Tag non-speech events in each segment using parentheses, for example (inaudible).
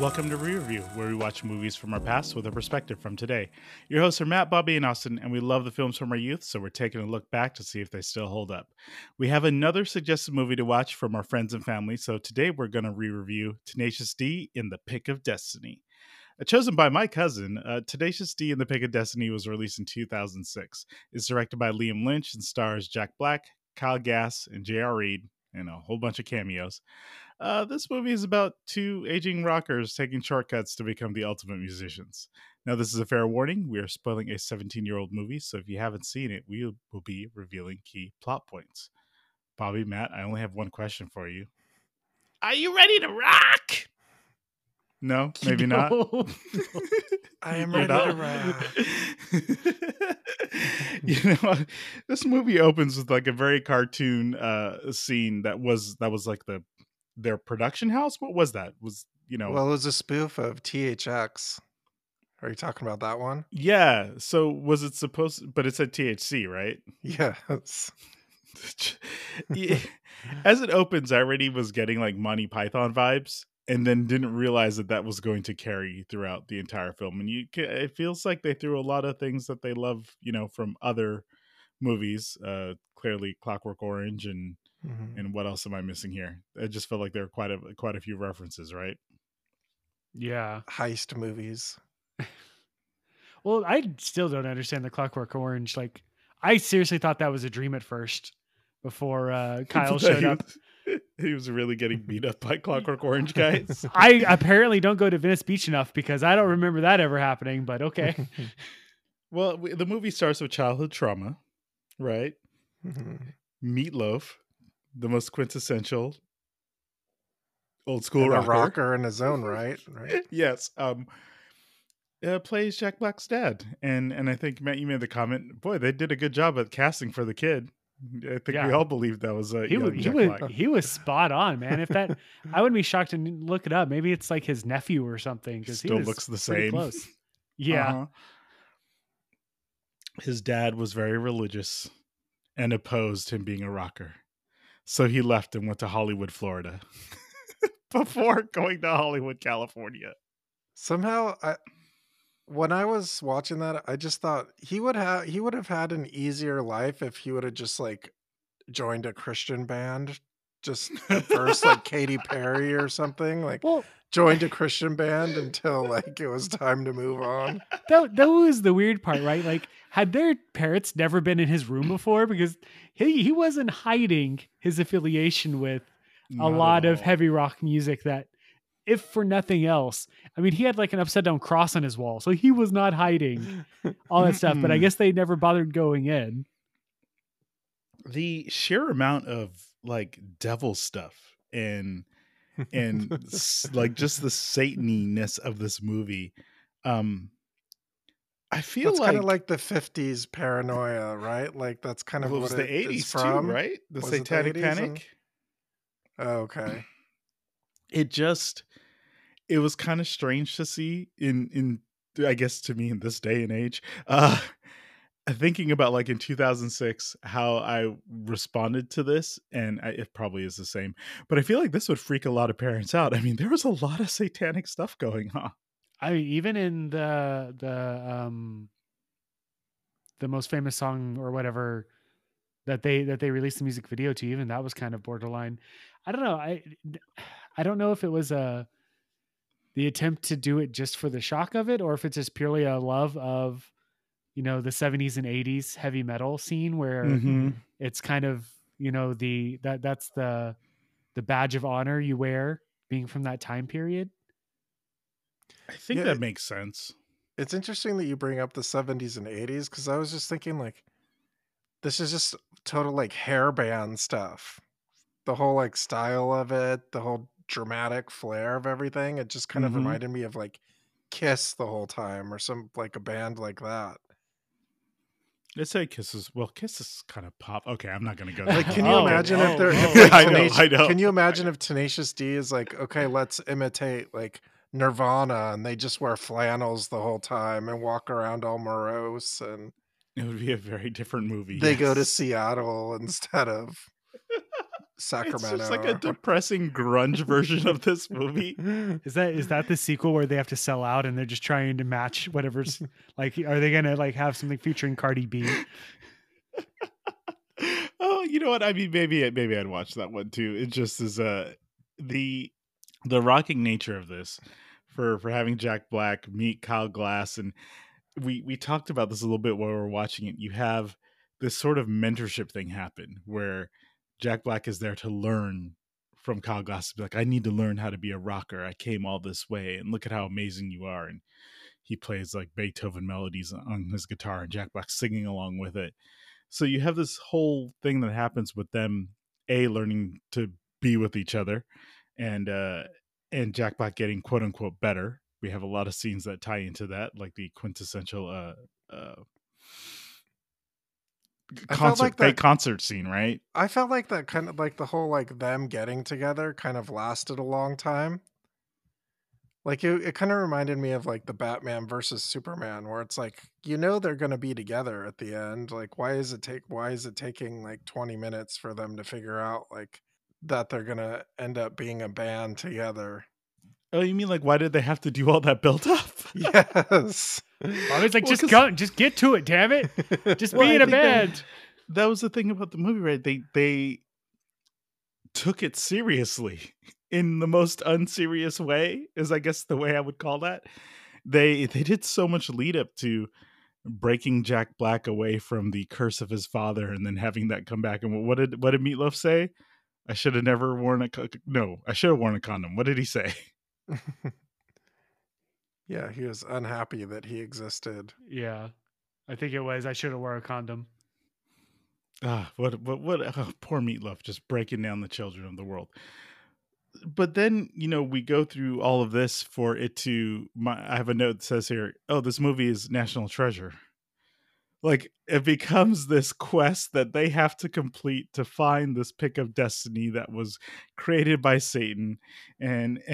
Welcome to Re Review, where we watch movies from our past with a perspective from today. Your hosts are Matt, Bobby, and Austin, and we love the films from our youth, so we're taking a look back to see if they still hold up. We have another suggested movie to watch from our friends and family, so today we're going to re review Tenacious D in the Pick of Destiny. Uh, chosen by my cousin, uh, Tenacious D in the Pick of Destiny was released in 2006. It's directed by Liam Lynch and stars Jack Black, Kyle Gass, and J.R. Reed, and a whole bunch of cameos. Uh, this movie is about two aging rockers taking shortcuts to become the ultimate musicians. Now, this is a fair warning. We are spoiling a 17 year old movie, so if you haven't seen it, we will be revealing key plot points. Bobby, Matt, I only have one question for you. Are you ready to rock? No, (laughs) maybe not. (laughs) I am You're ready not? to rock. (laughs) (laughs) you know, this movie opens with like a very cartoon uh scene that was that was like the their production house. What was that? Was you know Well, it was a spoof of THX. Are you talking about that one? Yeah. So was it supposed? But it said THC, right? Yes. (laughs) (laughs) As it opens, I already was getting like Monty Python vibes, and then didn't realize that that was going to carry throughout the entire film. And you, it feels like they threw a lot of things that they love, you know, from other movies. Uh, clearly, Clockwork Orange, and Mhm. and what else am I missing here? I just felt like there were quite a quite a few references, right? Yeah. Heist movies. (laughs) Well, I still don't understand the Clockwork Orange. Like, I seriously thought that was a dream at first before uh, (laughs) Kyle showed up. Was- (laughs) He was really getting beat up by (laughs) Clockwork Orange guys. (laughs) I apparently don't go to Venice Beach enough because I don't remember that ever happening, but okay. Well, the movie starts with childhood trauma, right? Mhm. Meatloaf, the most quintessential old school And a rocker. rocker in his own right. Right. yes, um, uh, plays Jack Black's dad, and and I think Matt, you made the comment. Boy, they did a good job at casting for the kid. I think we all believed that was a He was, young he Jack was Black. he was spot on, man. If that, I wouldn't be shocked to look it up. Maybe it's like his nephew or something. Because he Still was looks the same. Close. (laughs) Yeah, Uh-huh. His dad was very religious and opposed him being a rocker. So he left and went to Hollywood, Florida (laughs) before going to Hollywood, California. Somehow, I when I was watching that, I just thought he would have he would have had an easier life if he would have just like joined a Christian band. Just at first, like (laughs) Katy Perry or something, like well, joined a Christian band until like it was time to move on. (laughs) that that was the weird part, right? Like, had their parents never been in his room before? Because he he wasn't hiding his affiliation with a Not lot of heavy rock music that if for nothing else i mean he had like an upside down cross on his wall so he was not hiding all that stuff but i (laughs) guess they never bothered going in the sheer amount of like devil stuff and and (laughs) s- like just the sataniness of this movie. Um I feel That's like, kind of like the '50s paranoia, right? Like that's kind of well, it what was the it is 80s from. too, right? The Was it the satanic panic. and- Oh, okay. It just it was kind of strange to see in in i guess to me in this day and age uh (laughs) thinking about like in 2006 how i responded to this and I, it probably is the same but i feel like this would freak a lot of parents out. I mean there was a lot of satanic stuff going on. I mean even in the the um the most famous song or whatever that they that they released the music video to even that was kind of borderline. I don't know i i don't know if it was a the attempt to do it just for the shock of it or if it's just purely a love of you know the 70s and 80s heavy metal scene where Mhm. it's kind of you know the that that's the the badge of honor you wear being from that time period i think Yeah, that it- makes sense It's interesting that you bring up the 70s and 80s because I was just thinking like this is just total like hair band stuff. The whole like style of it, the whole dramatic flair of everything. It just kind Mhm. of reminded me of like Kiss the whole time or some like a band like that. let's say kisses well kiss is kind of pop okay i'm not gonna go. Like, can (laughs) you Oh, imagine oh, if they're oh. if, like, (laughs) I know, I know. Can you imagine if Tenacious D is like, okay, let's imitate like Nirvana and they just wear flannels the whole time and walk around all morose and it would be a very different movie they go to. Seattle instead of Sacramento. It's just like a depressing grunge version of this movie. (laughs) Is that is that the sequel where they have to sell out and they're just trying to match whatever's (laughs) like? Are they gonna like have something featuring Cardi B? (laughs) oh, you know what? I mean, maybe maybe I'd watch that one too. It just is uh the the rocking nature of this for for having Jack Black meet Kyle Gass and we we talked about this a little bit while we were watching it. You have this sort of mentorship thing happen where Jack Black is there to learn from Kyle Gass be like, I need to learn how to be a rocker. I came all this way and look at how amazing you are. And he plays like Beethoven melodies on his guitar and Jack Black singing along with it. So you have this whole thing that happens with them, A, learning to be with each other and uh and Jack Black getting quote unquote better. We have a lot of scenes that tie into that, like the quintessential uh uh concert like fake concert scene, right? I felt like that kind of like the whole like them getting together kind of lasted a long time. Like it, it kind of reminded me of like the Batman versus Superman, where it's like you know they're gonna be together at the end. Like why is it take why is it taking like twenty minutes for them to figure out like that they're gonna end up being a band together? Oh, you mean like why did they have to do all that build up? (laughs) (laughs) Yes. I was like, Well, just 'cause- go, just get to it, damn it, (laughs) just Well, be in a think that- that was the thing about the movie, right? They they took it seriously in the most unserious way, is I guess the way I would call that. They they did so much lead up to breaking Jack Black away from the curse of his father, and then having that come back. And what did what did Meatloaf say? I should have never worn a no. I should have worn a condom. What did he say? (laughs) yeah, he was unhappy that he existed. Yeah, I think it was. I should have wore a condom. Ah, what what what oh, (laughs) poor meatloaf just breaking down the children of the world. But then, you know, we go through all of this for it to my I have a note that says here, oh, this movie is national treasure. Like it becomes this quest that they have to complete to find this pick of destiny that was created by Satan. And, (laughs)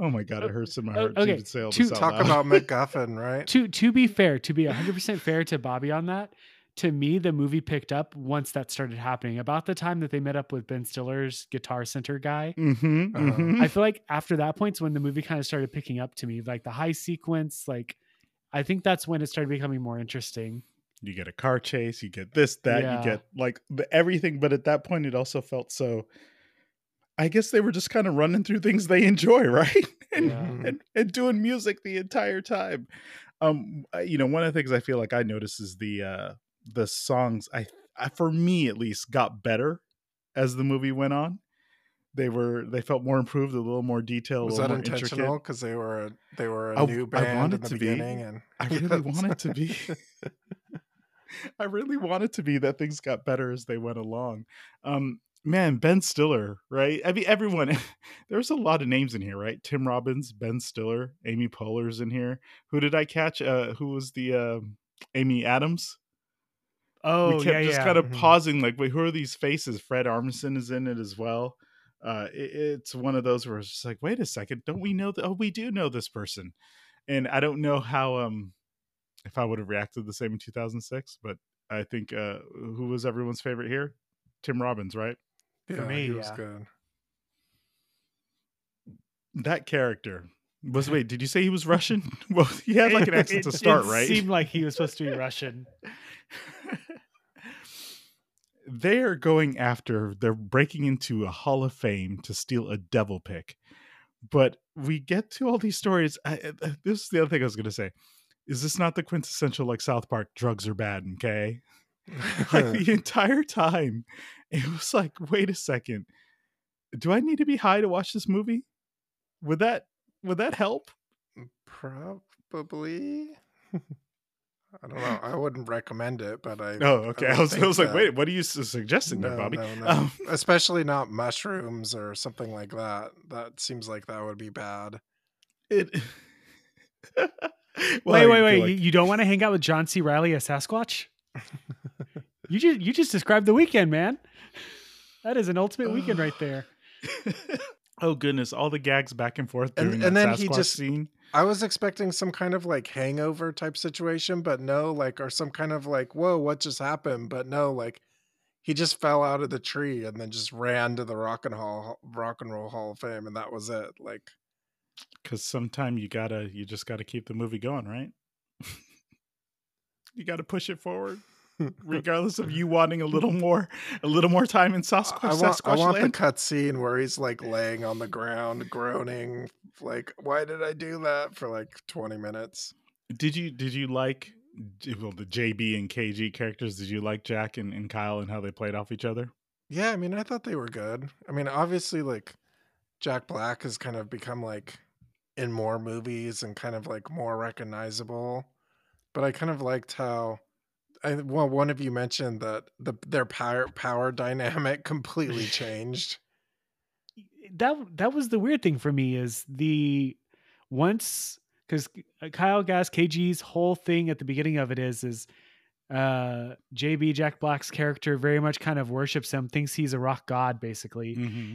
oh my god, it hurts in my Oh, heart to okay, even say all to this Talk loud. about (laughs) MacGuffin, right? To to be fair, to be 100% fair to Bobby on that, to me the movie picked up once that started happening. About the time that they met up with Ben Stiller's Guitar Center guy. Mhm, Uh-huh. mhm. I feel like after that point's when the movie kind of started picking up to me, like the high sequence, like I think that's when it started becoming more interesting. you get a car chase, you get this, that, Yeah. you get like the, everything. But at that point, it also felt so. I guess they were just kind of running through things they enjoy, (laughs) right? and, Yeah. and and doing music the entire time. Um, you know, one of the things I feel like I noticed is the uh the songs. I, I for me at least got better as the movie went on. They were they felt more improved, a little more detailed, Was a that more intentional? Because they were a, they were a I- new I band want in the to be. beginning, and I (laughs) really wanted to be. (laughs) I really wanted to be that things got better as they went along. Um, man, Ben Stiller, right? I mean, everyone. (laughs) There's a lot of names in here, right? Tim Robbins, Ben Stiller, Amy Poehler's in here. Who did I catch? Uh, who was the uh, Amy Adams? Oh, we kept yeah, just yeah. kind of Mhm. pausing, like, wait, who are these faces? Fred Armisen is in it as well. Uh, it- it's one of those where it's just like, wait a second, don't we know that? Oh, we do know this person, and I don't know how um if I would have reacted the same in 2006, but I think uh who was everyone's favorite here? Tim Robbins, right? Yeah, me, he was yeah. good. That character was wait, did you say he was Russian? (laughs) well, he had like an accent to start, it right? Seemed like he was supposed to be (laughs) Russian. they're going after they're breaking into a hall of fame to steal a devil pick but we get to all these stories I, I- this is the other thing i was going to say is this not the quintessential like south park drugs are bad okay (laughs) like the entire time it was like wait a second do i need to be high to watch this movie would that would that help Probably. (laughs) I don't know. I wouldn't recommend it, but I. oh okay i, would was, I was like wait what are you su- suggesting there bobby no, no. Um, (laughs) Especially not mushrooms or something like that. That seems like that would be bad. it Well, wait, wait, wait. like- You, you don't want to hang out with John C. Reilly as Sasquatch? You just you just described the weekend, man. That is an ultimate weekend right there. (sighs) oh goodness, all the gags back and forth And- during and that then he just- scene. I was expecting some kind of like hangover type situation, but no, like, or some kind of like, whoa, what just happened? But no, like, he just fell out of the tree and then just ran to the rock and hall rock and roll hall of fame and that was it like because sometime you gotta you just gotta keep the movie going right (laughs) you gotta push it forward regardless of you wanting a little more a little more time in Sasquatch, I want, I want the land. cut scene where he's like laying on the ground groaning like why did i do that? for like 20 minutes. Did you did you like well the jb and kg characters? Did you like jack and, and kyle and how they played off each other? Yeah i mean i thought they were good. I mean obviously like jack black has kind of become like in more movies and kind of like more recognizable but i kind of liked how I, well one of you mentioned that the their power power dynamic (laughs) completely (laughs) changed that that was the weird thing for me is the once because Kyle Gass KG's whole thing at the beginning of it is is uh JB Jack Black's character very much kind of worships him, thinks he's a rock god basically. mm-hmm.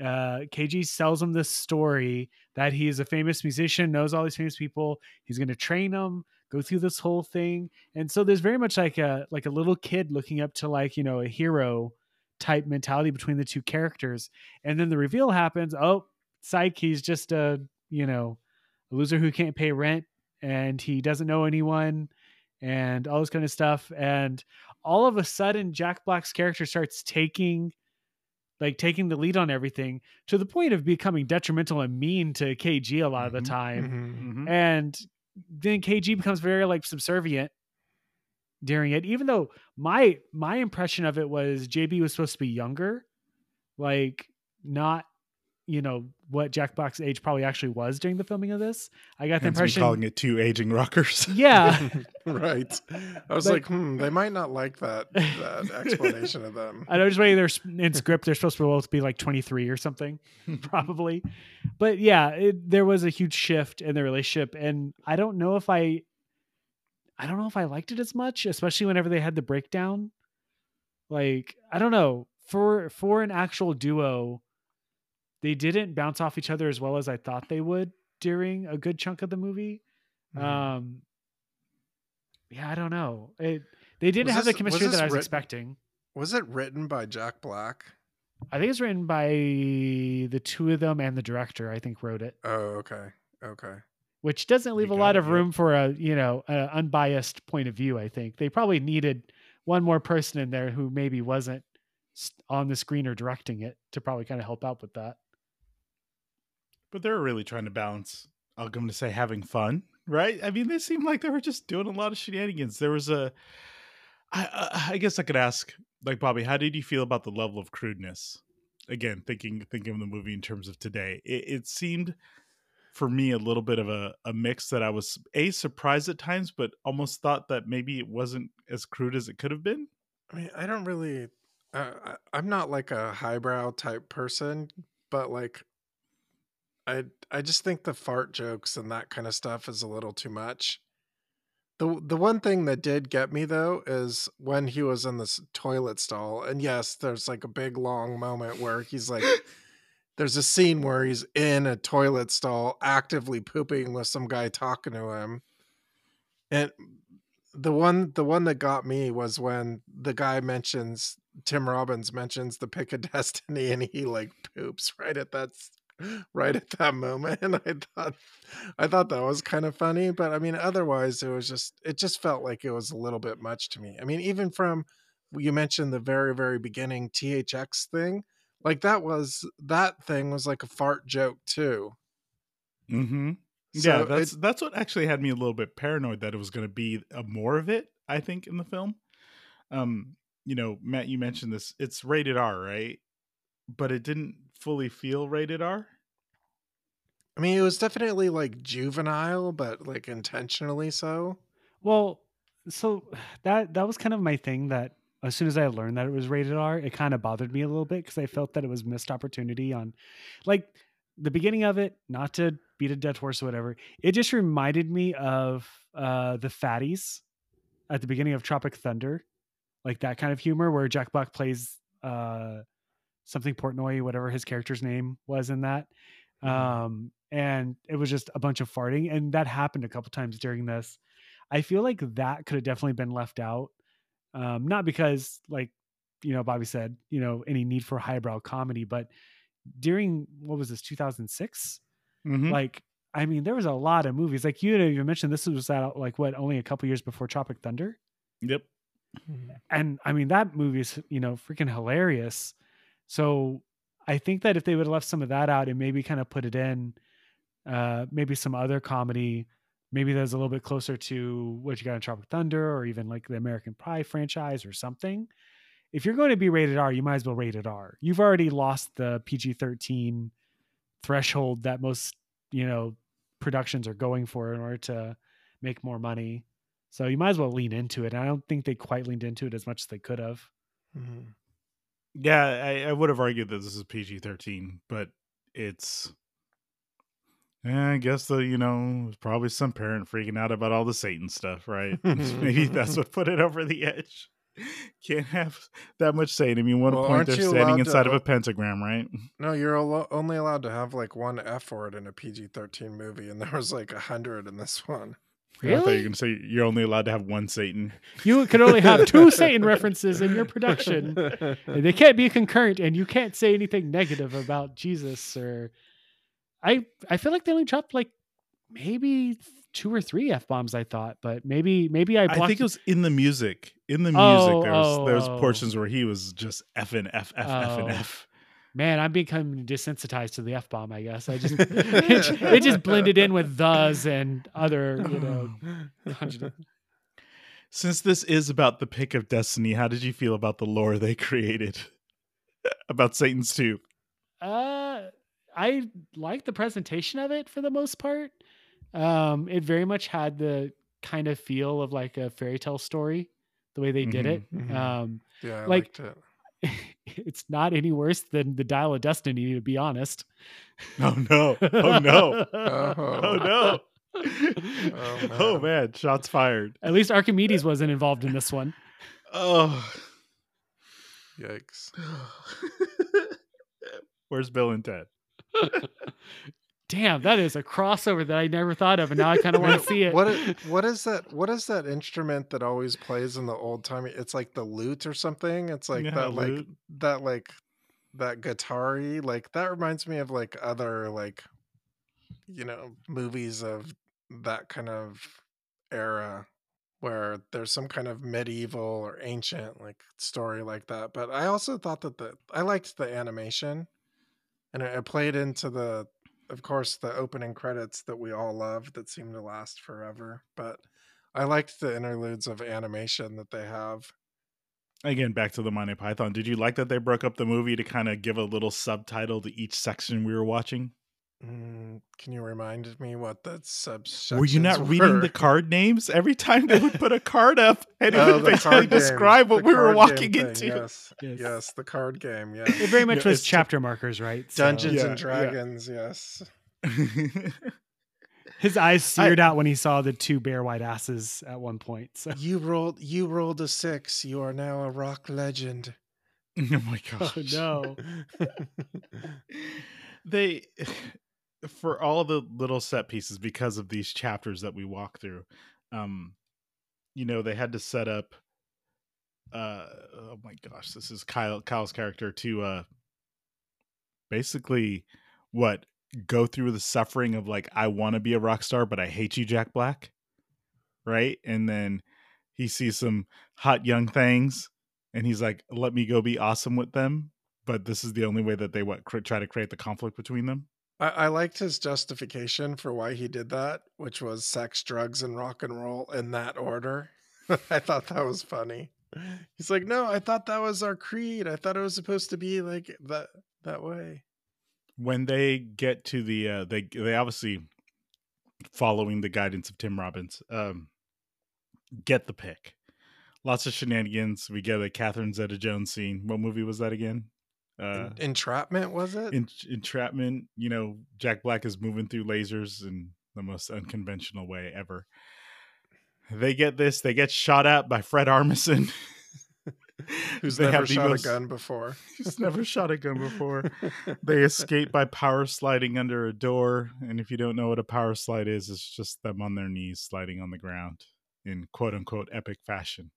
Uh KG sells him this story that he's a famous musician, knows all these famous people, he's going to train them, go through this whole thing. And so there's very much like a like a little kid looking up to like, you know, a hero type mentality between the two characters. And then the reveal happens, oh, psych, he's just a, you know, a loser who can't pay rent and he doesn't know anyone and all this kind of stuff. And all of a sudden, Jack Black's character starts taking like taking the lead on everything to the point of becoming detrimental and mean to KG a lot of the Mhm, time. Mhm. Mm-hmm. And then KG becomes very like subservient during it, even though my my impression of it was JB was supposed to be younger, like not you know what Jack Black's age probably actually was during the filming of this. I got the Hence me impression, calling it two aging rockers (laughs) yeah, (laughs) (laughs) right i was But- like hmm they might not like that that explanation of them I know just waiting. There's in script they're supposed to both be like 23 or something, probably. But yeah, it, there was a huge shift in the relationship, and I don't know if I, I don't know if I liked it as much, especially whenever they had the breakdown. Like I don't know for for an actual duo, they didn't bounce off each other as well as I thought they would during a good chunk of the movie. Mhm. Um, yeah, I don't know. It they didn't Was have this- the chemistry that I was writ- expecting. was it written by jack black I think it's written by the two of them and the director. I think wrote it, oh okay okay which doesn't leave a lot of room for a you know a unbiased point of view. I think they probably needed one more person in there who maybe wasn't on the screen or directing it to probably kind of help out with that. But they were really trying to balance i'm going to say having fun right? I mean they seemed like they were just doing a lot of shenanigans. There was a I guess i could ask like bobby how did you feel about the level of crudeness? Again thinking thinking of the movie in terms of today. It, it seemed for me a little bit of a, a mix that i was a surprised at times but almost thought that maybe it wasn't as crude as it could have been. I mean, I don't really. Uh, I'm not like a highbrow type person, but like, I I just think the fart jokes and that kind of stuff is a little too much. the The one thing that did get me though is when he was in this toilet stall, and yes, there's like a big long moment where he's like. (laughs) There's a scene where he's in a toilet stall actively pooping with some guy talking to him. And the one the one that got me was when the guy mentions Tim Robbins mentions the pick of (laughs) destiny and he like poops right at that (laughs) right at that moment and I thought I thought that was kind of funny but I mean otherwise it was just it just felt like it was a little bit much to me. I mean even from you mentioned the very very beginning THX thing like that was that thing was like a fart joke too. Mm-hmm. yeah, that's it- that's what actually had me a little bit paranoid that it was going to be a more of it. I think in the film, um, you know, Matt, you mentioned this. It's rated R, right? But it didn't fully feel rated R. I mean it was definitely like juvenile but like intentionally so. Well, so that that was kind of my thing that as soon as I learned that it was rated R, it kind of bothered me a little bit because I felt that it was missed opportunity on like the beginning of it, not to beat a dead horse or whatever. It just reminded me of uh the fatties at the beginning of Tropic Thunder. Like that kind of humor where Jack Black plays uh something Portnoy, whatever his character's name was in that. Mhm. Um and it was just a bunch of farting and that happened a couple times during this. I feel like that could have definitely been left out. Um, not because like you know, Bobby said, you know, any need for highbrow comedy, but during what was this 2006? Mhm. Like, I mean, there was a lot of movies. Like you had even mentioned, this was out like what only a couple years before Tropic Thunder, Yep. and I mean that movie is you know freaking hilarious. So I think that if they would have left some of that out and maybe kind of put it in, uh, maybe some other comedy, maybe that's a little bit closer to what you got in Tropic Thunder or even like the American Pie franchise or something. If you're going to be rated R, you might as well rate it R. You've already lost the PG 13 threshold that most, you know, productions are going for in order to make more money. So you might as well lean into it. And I don't think they quite leaned into it as much as they could have. Mhm. Yeah, I, I would have argued that this is PG thirteen, but it's. Yeah, I guess the you know probably some parent freaking out about all the Satan stuff, right? (laughs) Maybe that's (laughs) what put it over the edge. (laughs) Can't have that much Satan. I mean, one Well, point they're standing allowed to- inside of a pentagram, right? No, you're alo- only allowed to have like one F word in a PG 13 movie, and there was like a hundred in this one. I thought you were gonna say you're only allowed to have one Satan. You can only have (laughs) two Satan references in your production. And they can't be concurrent, and you can't say anything negative about Jesus or. I I feel like they only dropped like maybe two or three f bombs. I thought, but maybe maybe I I, think it was in the music. In the oh, music, Oh, there was oh, there was oh. portions where he was just F and F F F and Oh. F. Man, I'm becoming desensitized to the f bomb. I guess I just (laughs) it, it just (laughs) blended in with thes and other you know. Since this is about the pick of destiny, how did you feel about the lore they created (laughs) about Satan's tooth? Uh, I like the presentation of it for the most part. Um, it very much had the kind of feel of like a fairy tale story, the way they did it. Mhm, mhm. Um, Yeah, I Like- liked it. (laughs) it's not any worse than the Dial of Destiny, to be honest. Oh no! Oh no! Oh. Oh no! Oh, oh man. man! Shots fired. At least Archimedes wasn't involved in this one. Oh. Yikes. Where's Bill and Ted? (laughs) Damn, that is a crossover that I never thought of, and now I kind of want to see it. What what is that? What is that instrument that always plays in the old timey? It's like the lute or something. It's like Yeah, that, like lute. that, like that guitar Like that reminds me of like other like, you know, movies of that kind of era where there's some kind of medieval or ancient like story like that. But I also thought that the I liked the animation, and it, it played into the of course the opening credits that we all love that seem to last forever but i liked the interludes of animation that they have Again, back to the Monty Python. Did you like that they broke up the movie to kind of give a little subtitle to each section we were watching? Mm, can you remind me what the subsections were you not reading were? the (laughs) card names every time they would put a card up and it Oh, would the basically describe what the we were walking thing, into? yes Yes. yes the card game (laughs) Yes, It very much Yeah, was it's- chapter markers, right? So dungeons Yeah, and yeah. dragons yes (laughs) his eyes seared out when he saw the two bare white asses at one point. So you rolled you rolled a six you are now a rock legend oh my oh no. they for all the little set pieces because of these chapters that we walk through um you know they had to set up uh oh my gosh this is kyle kyle's character to uh basically what go through the suffering of like i want to be a rock star but i hate you jack black right? And then he sees some hot young things and he's like let me go be awesome with them but this is the only way that they what cr- try to create the conflict between them I, I liked his justification for why he did that, which was sex, drugs, and rock and roll in that order. (laughs) I thought that was funny. He's like, no, I thought that was our creed. I thought it was supposed to be like that that way. when they get to the uh they they obviously following the guidance of tim robbins um get the pick lots of shenanigans we get a catherine zeta jones scene what movie was that again uh Entrapment was it? en- entrapment you know jack black is moving through lasers in the most unconventional way ever they get this they get shot at by fred armisen (laughs) Who's They never shot most- a gun before? (laughs) he's never shot a gun before (laughs) they escape by power sliding under a door and if you don't know what a power slide is it's just them on their knees sliding on the ground in quote unquote epic fashion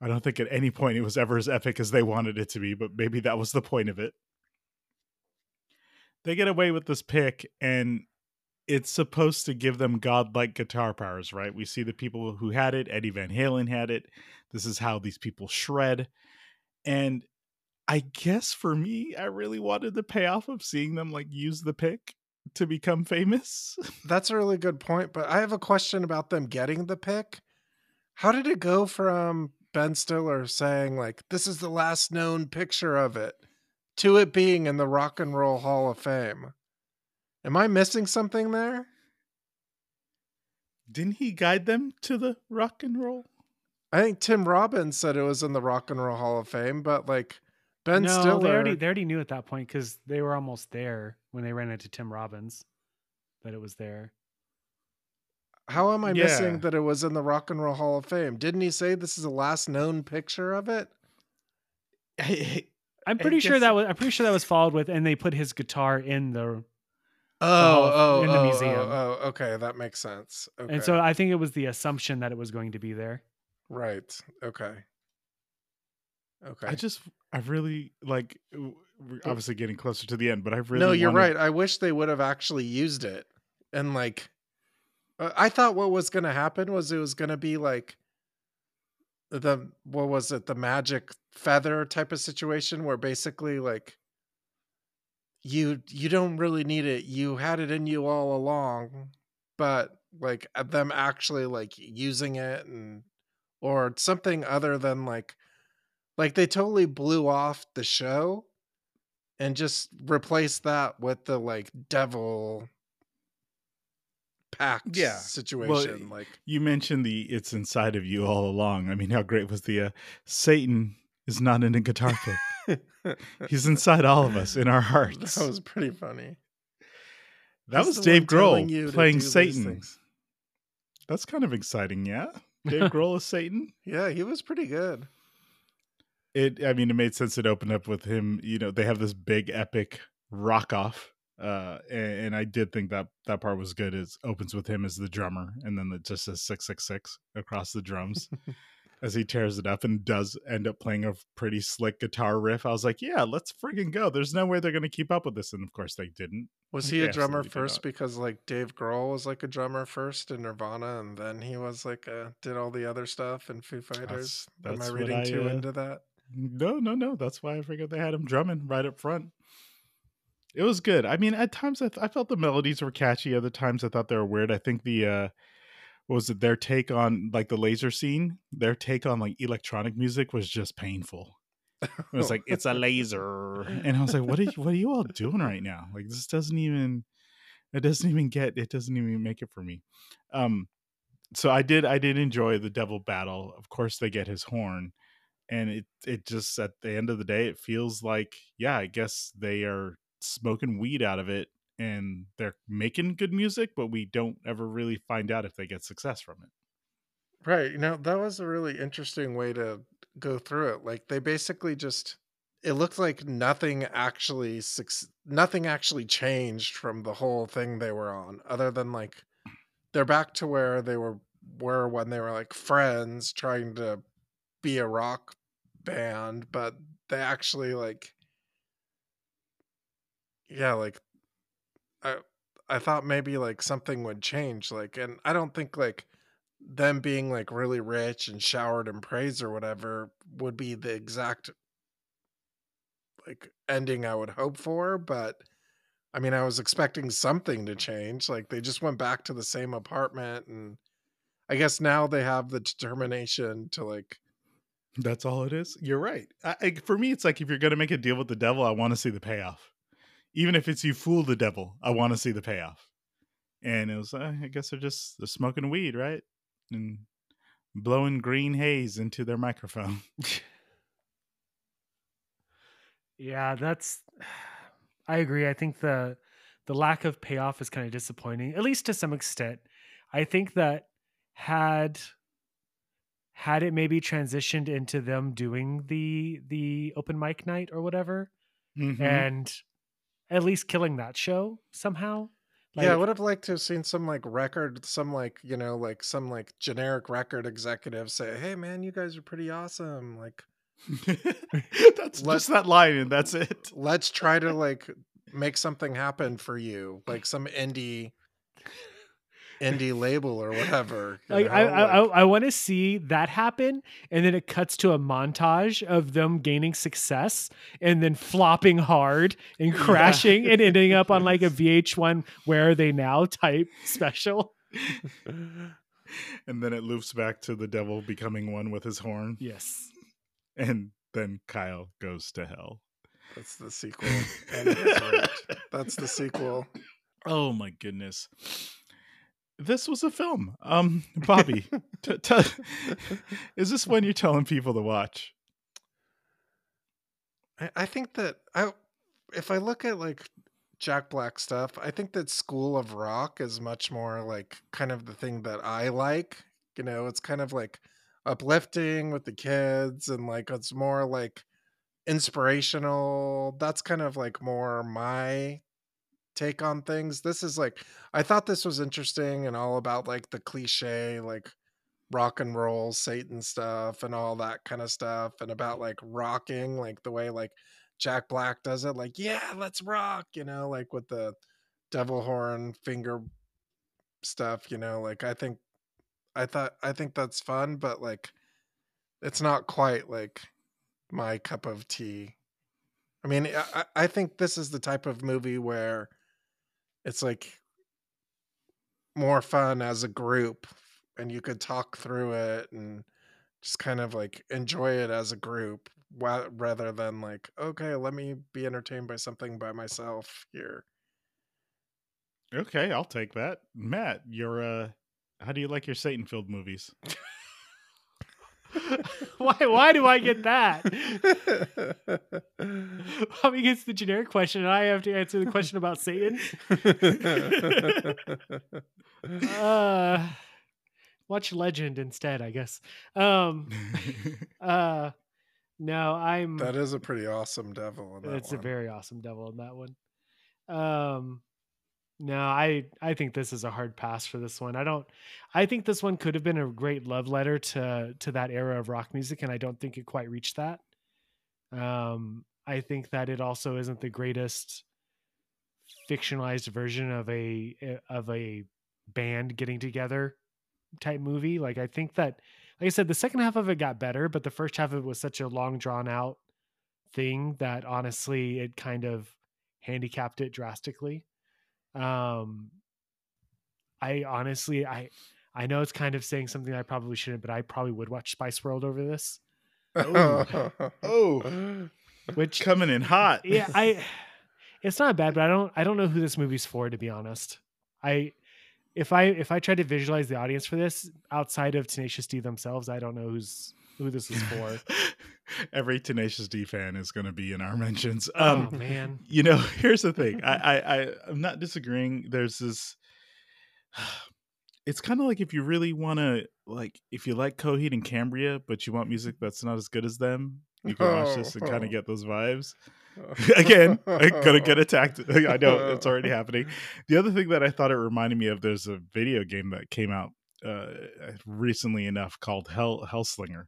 I don't think at any point it was ever as epic as they wanted it to be, but maybe that was the point of it. They get away with this pick, and it's supposed to give them godlike guitar powers, right? We see the people who had it. Eddie Van Halen had it. This is how these people shred. And I guess for me, I really wanted the payoff of seeing them like use the pick to become famous. (laughs) That's a really good point. But I have a question about them getting the pick. How did it go from Ben Stiller saying, like, this is the last known picture of it to it being in the Rock and Roll Hall of Fame? Am I missing something there? Didn't he guide them to the rock and roll? I think Tim Robbins said it was in the Rock and Roll Hall of Fame, but like Ben no, Stiller, they already they already knew at that point because they were almost there when they ran into Tim Robbins that it was there. How am I Yeah. missing that it was in the Rock and Roll Hall of Fame? Didn't he say this is the last known picture of it? I, (laughs) I'm I pretty sure that was I'm pretty sure that was followed with and they put his guitar in the Oh, Hall of- oh, in the oh, museum. Oh, oh, okay, that makes sense. Okay. and so I think it was the assumption that it was going to be there. right, okay, okay. I just, I really like. We're obviously getting closer to the end, but I really no, you're wanted- right. I wish they would have actually used it. And like, I thought what was going to happen was it was going to be like the what was it, the magic feather type of situation where basically like you you don't really need it. You had it in you all along, but like uh, them actually like using it and or something other than like like they totally blew off the show and just replaced that with the like devil pact Yeah. situation like You mentioned the "it's inside of you all along." I mean, how great was the uh, Satan is not in a guitar pick. (laughs) He's inside all of us in our hearts. that was pretty funny That He's was Dave one telling you Grohl playing Satan. That's kind of exciting, yeah. (laughs) Dave Grohl is Satan. yeah he was pretty good It, I mean, it made sense. It opened up with him. You know, they have this big epic rock off, uh, and, and I did think that that part was good. It opens with him as the drummer, and then it just says six six six across the drums as he tears it up and does end up playing a pretty slick guitar riff. I was like, yeah, let's friggin' go. There's no way they're gonna keep up with this, and of course they didn't. was They (laughs) he a drummer first because like dave grohl was like a drummer first in nirvana and then he was like uh did all the other stuff in foo fighters am that's i reading I, too uh, into that No, no, no. That's why I figured they had him drumming right up front. It was good. I mean, at times I, th- I felt the melodies were catchy. Other times I thought they were weird. I think the uh, what was it? Their take on like the laser scene. Their take on like electronic music was just painful. (laughs) It was like it's a laser, and I was like, "What are you, what are you all doing right now? Like this doesn't even it doesn't even get it doesn't even make it for me." Um, so I did I did enjoy the devil battle. Of course, they get his horn, and it it just at the end of the day, it feels like yeah, I guess they are smoking weed out of it, and they're making good music, but we don't ever really find out if they get success from it. Right. You know, that was a really interesting way to go through it. Like they basically just it looked like nothing actually nothing actually changed from the whole thing they were on other than like they're back to where they were were when they were like friends trying to be a rock band, but they actually like yeah, like I I thought maybe like something would change like and I don't think like them being like really rich and showered in praise or whatever would be the exact like ending I would hope for, but I mean, I was expecting something to change. Like they just went back to the same apartment and I guess now they have the determination to like That's all it is. You're right. I, for me, it's like if you're going to make a deal with the devil, I want to see the payoff. Even if it's you fool the devil, I want to see the payoff. And it was, uh, I guess they're just they're smoking weed, right? And blowing green haze into their microphone. (laughs) Yeah, that's I agree. I think the the lack of payoff is kind of disappointing, at least to some extent. I think that had had it maybe transitioned into them doing the the open mic night or whatever Mhm. and at least killing that show somehow, yeah, I would have liked to have seen some like record, some like you know, like some like generic record executive say, "Hey, man, you guys are pretty awesome. Like, (laughs) that's Let- just that line, and that's it. let's try to like make something happen for you, like some indie indie label or whatever." like I, know, I, like- I, I want to see that happen, and then it cuts to a montage of them gaining success, and then flopping hard and Yeah. crashing, and ending up on like a (laughs) VH1 "Where Are They Now" type special. And then it loops back to the devil becoming one with his horn, Yes, and then Kyle goes to hell. That's the sequel. (laughs) And it's ripped. That's the sequel. Oh my goodness. This was a film. Um, (laughs) Bobby, t- (laughs) t- (laughs) is this one you're telling people to watch? I, I think that I, if I look at like Jack Black stuff, I think that School of Rock is much more like kind of the thing that I like. You know, it's kind of like uplifting with the kids and like it's more like inspirational. That's kind of like more my take on things. This is like I thought this was interesting and all about like the cliche like rock and roll Satan stuff and all that kind of stuff and about like rocking like the way like Jack Black does it like yeah, let's rock, you know, like with the devil horn finger stuff, you know, like I think I thought I think that's fun, but like it's not quite like my cup of tea. I mean, I, I- think this is the type of movie where it's like more fun as a group and you could talk through it and just kind of like enjoy it as a group rather than like okay let me be entertained by something by myself here Okay, I'll take that. Matt, you're uh how do you like your Satan filled movies? (laughs) (laughs) why? Why do I get that? (laughs) Bobby gets the generic question, and I have to answer the question about Satan. (laughs) Uh, watch Legend instead, I guess. Um, uh, no, I'm. that is a pretty awesome devil in that It's a very awesome devil in that one. Um no, I I think this is a hard pass for this one. I don't I think this one could have been a great love letter to to that era of rock music and I don't think it quite reached that. Um I think that it also isn't the greatest fictionalized version of a eh, of a band getting together type movie. Like I think that like I said the second half of it got better, but the first half of it was such a long drawn out thing that honestly it kind of handicapped it drastically. Um I honestly I I know it's kind of saying something I probably shouldn't, but I probably would watch Spice World over this. oh, (laughs) Which coming in hot. yeah, I it's not bad, but I don't I don't know who this movie's for to be honest. I if I if I try to visualize the audience for this outside of Tenacious D themselves, I don't know who's who this is for. (laughs) (laughs) Every Tenacious D fan is going to be in our (laughs) mentions. oh Um, man. you know, (laughs) here's the thing. I, I, I I'm not disagreeing. There's this. (sighs) It's kind of like if you really want to, like, if you like Coheed and Cambria, but you want music that's not as good as them, you can watch this and kind of get those vibes. Again, I'm gonna get attacked. I know it's already happening. The other thing that I thought it reminded me of, there's a video game that came out uh, recently enough called Hell Hellsinger,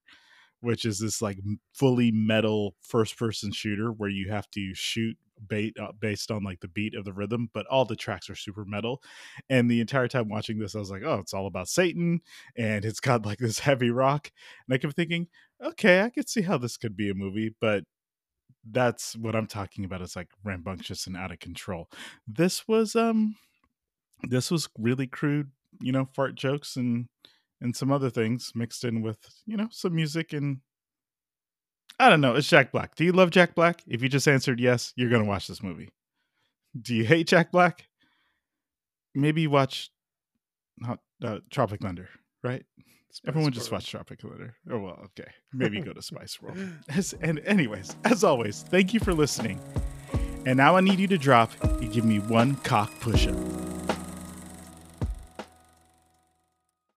which is this like fully metal first person shooter where you have to shoot bait uh, based on like the beat of the rhythm, but all the tracks are super metal. And the entire time watching this, I was like, oh, it's all about Satan, and it's got like this heavy rock. And I kept thinking, okay, I could see how this could be a movie, but that's what I'm talking about. It's like rambunctious and out of control. This was um this was really crude, you know, fart jokes and and some other things mixed in with, you know, some music and I don't know, it's Jack Black. Do you love Jack Black? If you just answered yes, you're going to watch this movie. Do you hate Jack Black? Maybe watch Hot, uh, Tropic Thunder, right? Spice Everyone just World. watched Tropic Thunder. Oh well, okay. Maybe go to (laughs) Spice World. As, and anyways, as always, thank you for listening. And now I need you to drop and give me one cock push-up.